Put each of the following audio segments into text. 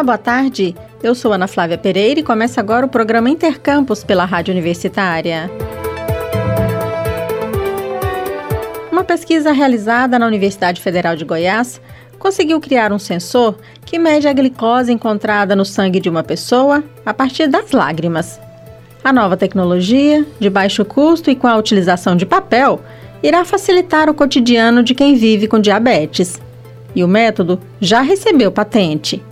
Olá, boa tarde. Eu sou Ana Flávia Pereira e começa agora o programa Intercampus pela Rádio Universitária. Uma pesquisa realizada na Universidade Federal de Goiás conseguiu criar um sensor que mede a glicose encontrada no sangue de uma pessoa a partir das lágrimas. A nova tecnologia, de baixo custo e com a utilização de papel, irá facilitar o cotidiano de quem vive com diabetes. E o método já recebeu patente.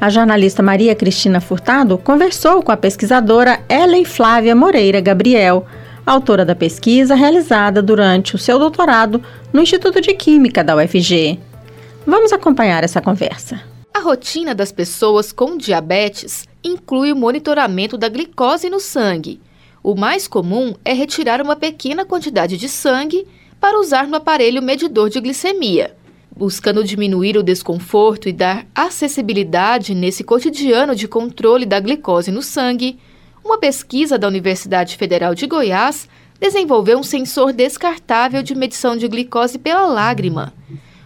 A jornalista Maria Cristina Furtado conversou com a pesquisadora Ellen Flávia Moreira Gabriel, autora da pesquisa realizada durante o seu doutorado no Instituto de Química da UFG. Vamos acompanhar essa conversa. A rotina das pessoas com diabetes inclui o monitoramento da glicose no sangue. O mais comum é retirar uma pequena quantidade de sangue para usar no aparelho medidor de glicemia. Buscando diminuir o desconforto e dar acessibilidade nesse cotidiano de controle da glicose no sangue, uma pesquisa da Universidade Federal de Goiás desenvolveu um sensor descartável de medição de glicose pela lágrima.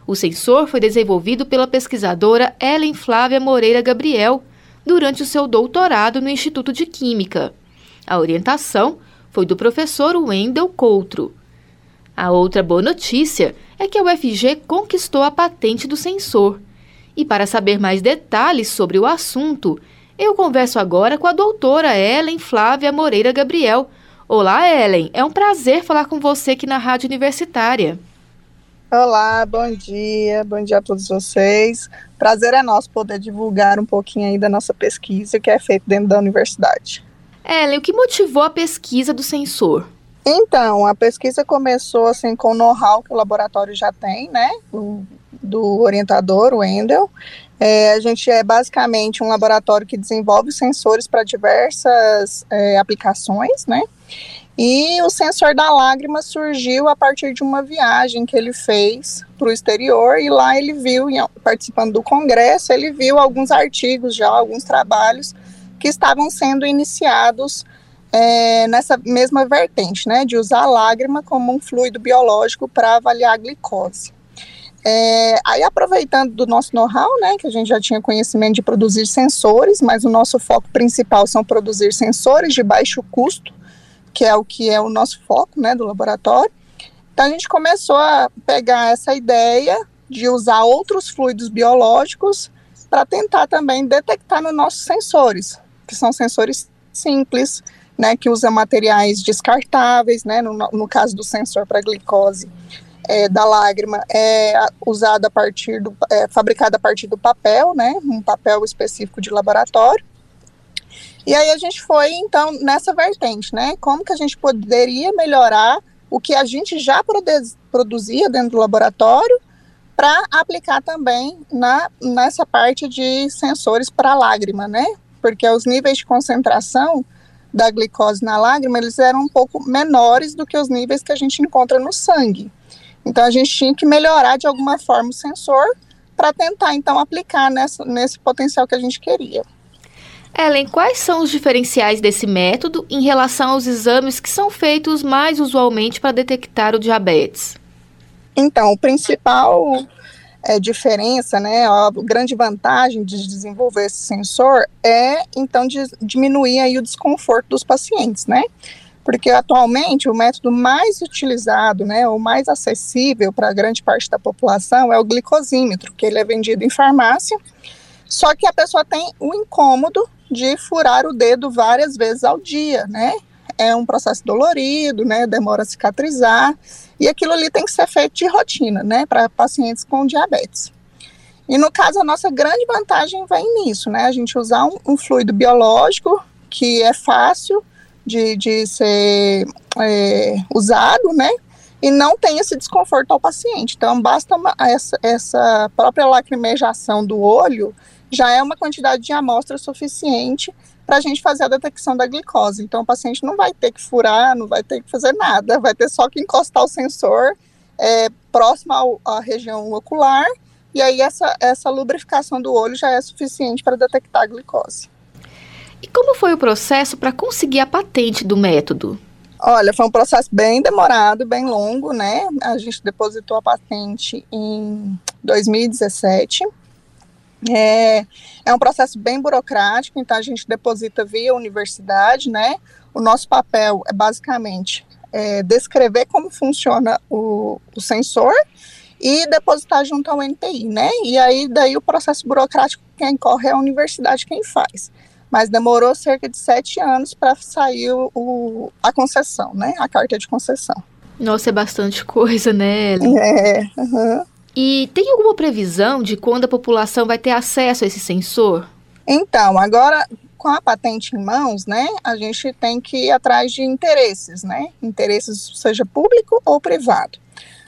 O sensor foi desenvolvido pela pesquisadora Ellen Flávia Moreira Gabriel durante o seu doutorado no Instituto de Química. A orientação foi do professor Wendel Coutro. A outra boa notícia é que a UFG conquistou a patente do sensor. E para saber mais detalhes sobre o assunto, eu converso agora com a doutora Ellen Flávia Moreira Gabriel. Olá, Ellen. É um prazer falar com você aqui na Rádio Universitária. Olá, bom dia, bom dia a todos vocês. Prazer é nosso poder divulgar um pouquinho aí da nossa pesquisa que é feita dentro da universidade. Ellen, o que motivou a pesquisa do sensor? Então, a pesquisa começou assim com o know-how que o laboratório já tem, né, do orientador, o Wendel. É, a gente é basicamente um laboratório que desenvolve sensores para diversas é, aplicações, né? E o sensor da lágrima surgiu a partir de uma viagem que ele fez para o exterior e lá ele viu, participando do congresso, ele viu alguns artigos já, alguns trabalhos que estavam sendo iniciados é, nessa mesma vertente, né, de usar a lágrima como um fluido biológico para avaliar a glicose. É, aí aproveitando do nosso know-how, né, que a gente já tinha conhecimento de produzir sensores, mas o nosso foco principal são produzir sensores de baixo custo, que é o que é o nosso foco, né, do laboratório. Então a gente começou a pegar essa ideia de usar outros fluidos biológicos para tentar também detectar nos nossos sensores, que são sensores simples, né, que usam materiais descartáveis, né, no, no caso do sensor para glicose é, da lágrima é usado a partir do, é, fabricado a partir do papel, né, um papel específico de laboratório. E aí a gente foi, então, nessa vertente, né? Como que a gente poderia melhorar o que a gente já produzia dentro do laboratório para aplicar também na, nessa parte de sensores para lágrima, né? Porque os níveis de concentração da glicose na lágrima, eles eram um pouco menores do que os níveis que a gente encontra no sangue. Então a gente tinha que melhorar de alguma forma o sensor para tentar então aplicar nessa, nesse potencial que a gente queria. Ellen, quais são os diferenciais desse método em relação aos exames que são feitos mais usualmente para detectar o diabetes? Então, o principal é, diferença, né, a grande vantagem de desenvolver esse sensor é, então, de diminuir aí o desconforto dos pacientes, né? Porque atualmente o método mais utilizado, né, o mais acessível para grande parte da população é o glicosímetro, que ele é vendido em farmácia, só que a pessoa tem o incômodo de furar o dedo várias vezes ao dia, né? É um processo dolorido, né? Demora a cicatrizar. E aquilo ali tem que ser feito de rotina, né? Para pacientes com diabetes. E no caso, a nossa grande vantagem vem nisso, né? A gente usar um, um fluido biológico que é fácil de, de ser é, usado, né? E não tem esse desconforto ao paciente. Então, basta uma, essa, essa própria lacrimejação do olho já é uma quantidade de amostra suficiente para a gente fazer a detecção da glicose. Então, o paciente não vai ter que furar, não vai ter que fazer nada, vai ter só que encostar o sensor é, próximo ao, à região ocular, e aí essa, essa lubrificação do olho já é suficiente para detectar a glicose. E como foi o processo para conseguir a patente do método? Olha, foi um processo bem demorado, bem longo, né? A gente depositou a patente em 2017 É, é um processo bem burocrático, então a gente deposita via universidade, né? O nosso papel é basicamente é, descrever como funciona o, o sensor e depositar junto ao NPI, né? E aí daí o processo burocrático quem corre é a universidade quem faz. Mas demorou cerca de sete anos para sair o, o, a concessão, né? A carta de concessão. Nossa, é bastante coisa, né? Ellen? É. Uhum. E tem alguma previsão de quando a população vai ter acesso a esse sensor? Então, agora com a patente em mãos, né, a gente tem que ir atrás de interesses, né, interesses seja público ou privado.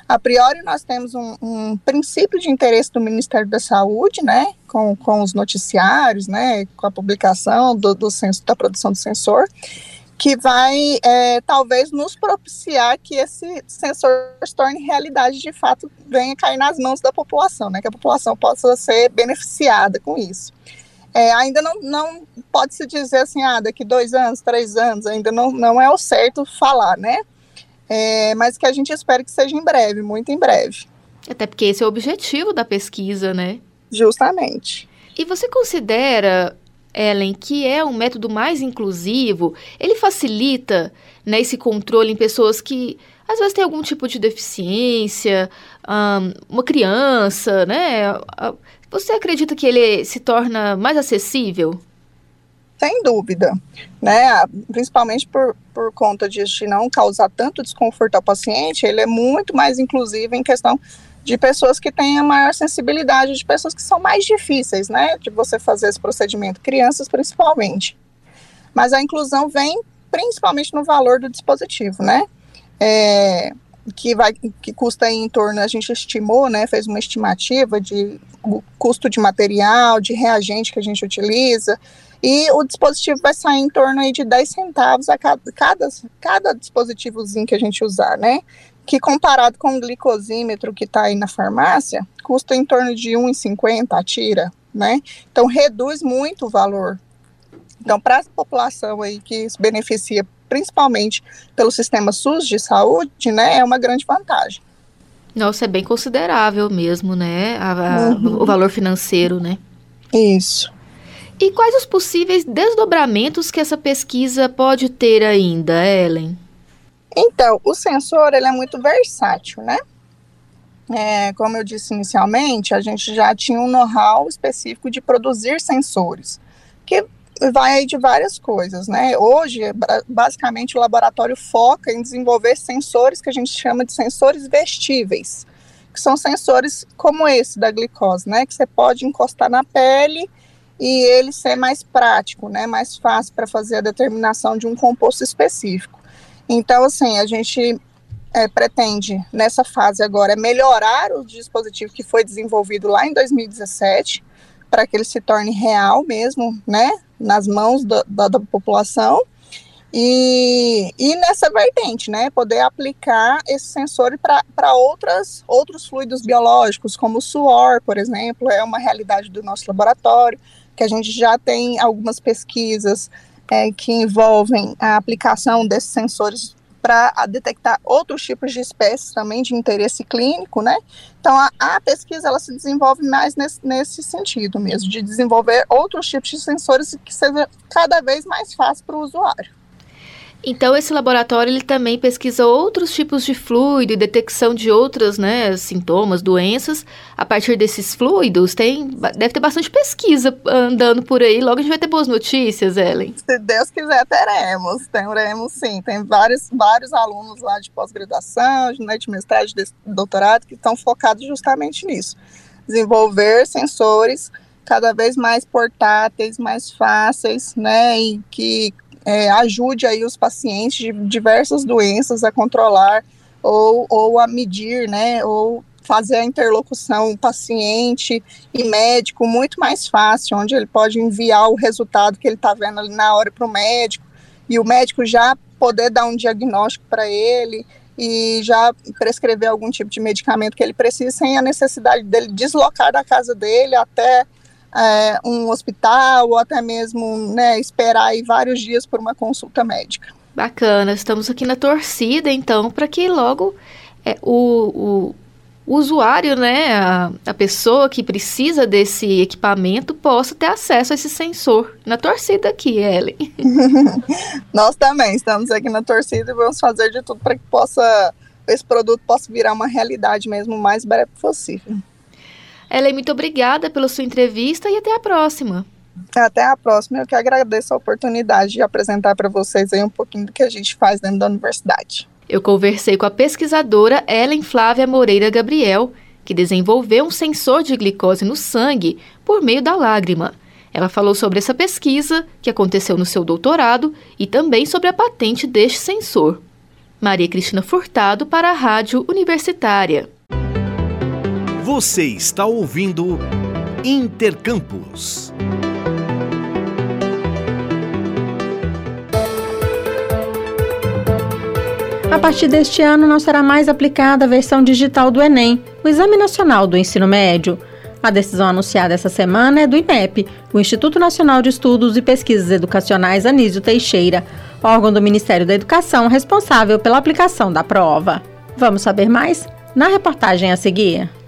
A priori, nós temos um, um princípio de interesse do Ministério da Saúde, né, com, com os noticiários, né, com a publicação do, do censo, da produção do sensor, que vai é, talvez nos propiciar que esse sensor se torne realidade de fato, venha cair nas mãos da população, né, que a população possa ser beneficiada com isso. É, ainda não, não pode se dizer assim, ah, daqui dois anos, três anos, ainda não, não é o certo falar, né? É, mas que a gente espera que seja em breve, muito em breve. Até porque esse é o objetivo da pesquisa, né? Justamente. E você considera Ellen, que é um método mais inclusivo, ele facilita né, esse controle em pessoas que às vezes têm algum tipo de deficiência, um, uma criança, né? Você acredita que ele se torna mais acessível? Sem dúvida, né? Principalmente por, por conta de não causar tanto desconforto ao paciente, ele é muito mais inclusivo em questão de pessoas que têm a maior sensibilidade, de pessoas que são mais difíceis, né, de você fazer esse procedimento, crianças principalmente. Mas a inclusão vem principalmente no valor do dispositivo, né, é, que vai, que custa em torno, a gente estimou, né, fez uma estimativa de custo de material, de reagente que a gente utiliza, e o dispositivo vai sair em torno aí de 10 centavos a cada, cada, cada dispositivozinho que a gente usar, né? Que comparado com o glicosímetro que está aí na farmácia, custa em torno de 1,50 a tira, né? Então reduz muito o valor. Então, para a população aí que se beneficia principalmente pelo sistema SUS de saúde, né, é uma grande vantagem. Nossa, é bem considerável mesmo, né? A, a, uhum. O valor financeiro, né? Isso. E quais os possíveis desdobramentos que essa pesquisa pode ter ainda, Ellen? Então, o sensor ele é muito versátil, né? É, como eu disse inicialmente, a gente já tinha um know-how específico de produzir sensores, que vai de várias coisas, né? Hoje, basicamente, o laboratório foca em desenvolver sensores que a gente chama de sensores vestíveis, que são sensores como esse da glicose, né? Que você pode encostar na pele e ele ser mais prático, né? Mais fácil para fazer a determinação de um composto específico. Então, assim, a gente é, pretende, nessa fase agora, melhorar o dispositivo que foi desenvolvido lá em 2017, para que ele se torne real mesmo, né, nas mãos da, da, da população. E, e, nessa vertente, né, poder aplicar esse sensor para outros fluidos biológicos, como o suor, por exemplo, é uma realidade do nosso laboratório, que a gente já tem algumas pesquisas é, que envolvem a aplicação desses sensores para detectar outros tipos de espécies também de interesse clínico, né? Então a, a pesquisa ela se desenvolve mais nesse, nesse, sentido mesmo, de desenvolver outros tipos de sensores que seja cada vez mais fácil para o usuário. Então esse laboratório ele também pesquisa outros tipos de fluido e detecção de outros, né, sintomas, doenças a partir desses fluidos. Tem deve ter bastante pesquisa andando por aí. Logo a gente vai ter boas notícias, Ellen. Se Deus quiser teremos, teremos sim. Tem vários vários alunos lá de pós-graduação, né, de mestrado, de doutorado que estão focados justamente nisso, desenvolver sensores cada vez mais portáteis, mais fáceis, né, e que é, ajude aí os pacientes de diversas doenças a controlar ou, ou a medir, né, ou fazer a interlocução paciente e médico muito mais fácil, onde ele pode enviar o resultado que ele está vendo ali na hora para o médico e o médico já poder dar um diagnóstico para ele e já prescrever algum tipo de medicamento que ele precisa sem a necessidade dele deslocar da casa dele até é, um hospital ou até mesmo né, esperar aí vários dias por uma consulta médica. Bacana, estamos aqui na torcida então para que logo é, o, o, usuário, né, a, a pessoa que precisa desse equipamento possa ter acesso a esse sensor. Na torcida aqui, Ellen. Nós também estamos aqui na torcida e vamos fazer de tudo para que possa esse produto possa virar uma realidade mesmo o mais breve possível. Ellen, muito obrigada pela sua entrevista e até a próxima. Até a próxima. Eu que agradeço a oportunidade de apresentar para vocês aí um pouquinho do que a gente faz dentro da universidade. Eu conversei com a pesquisadora Ellen Flávia Moreira Gabriel, que desenvolveu um sensor de glicose no sangue por meio da lágrima. Ela falou sobre essa pesquisa, que aconteceu no seu doutorado, e também sobre a patente deste sensor. Maria Cristina Furtado para a Rádio Universitária. Você está ouvindo Intercampus. A partir deste ano, não será mais aplicada a versão digital do Enem, o Exame Nacional do Ensino Médio. A decisão anunciada essa semana é do INEP, o Instituto Nacional de Estudos e Pesquisas Educacionais Anísio Teixeira, órgão do Ministério da Educação responsável pela aplicação da prova. Vamos saber mais? Na reportagem a seguir.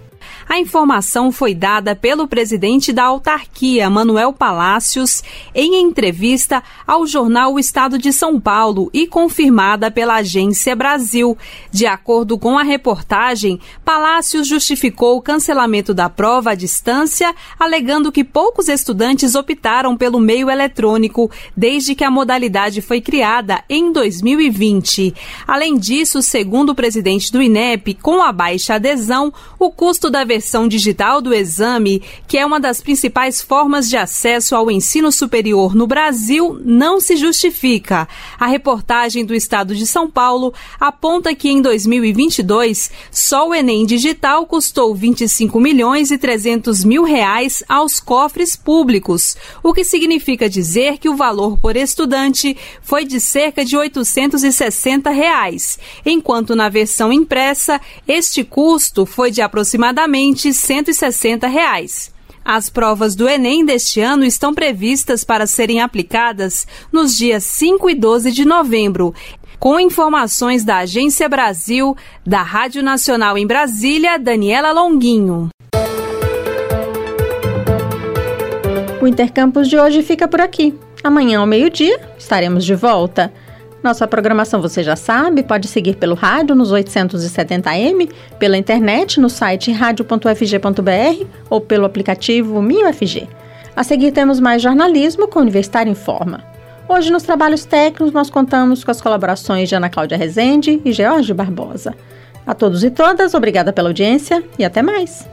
A informação foi dada pelo presidente da autarquia, Manuel Palácios, em entrevista ao jornal O Estado de São Paulo e confirmada pela Agência Brasil. De acordo com a reportagem, Palácios justificou o cancelamento da prova à distância, alegando que poucos estudantes optaram pelo meio eletrônico desde que a modalidade foi criada em 2020. Além disso, segundo o presidente do INEP, com a baixa adesão, o custo da versão digital do exame, que é uma das principais formas de acesso ao ensino superior no Brasil, não se justifica. A reportagem do Estado de São Paulo aponta que em 2022 só o Enem digital custou 25 milhões e 300 mil reais aos cofres públicos, o que significa dizer que o valor por estudante foi de cerca de 860 reais, enquanto na versão impressa este custo foi de aproximadamente 160 reais. As provas do Enem deste ano estão previstas para serem aplicadas nos dias 5 e 12 de novembro. Com informações da Agência Brasil, da Rádio Nacional em Brasília, Daniela Longuinho. O Intercampus de hoje fica por aqui. Amanhã ao meio-dia estaremos de volta. Nossa programação você já sabe, pode seguir pelo rádio nos 870m, pela internet no site radio.fg.br ou pelo aplicativo MinUFG. A seguir temos mais jornalismo com Universitário em Forma. Hoje nos trabalhos técnicos nós contamos com as colaborações de Ana Cláudia Rezende e George Barbosa. A todos e todas, obrigada pela audiência e até mais.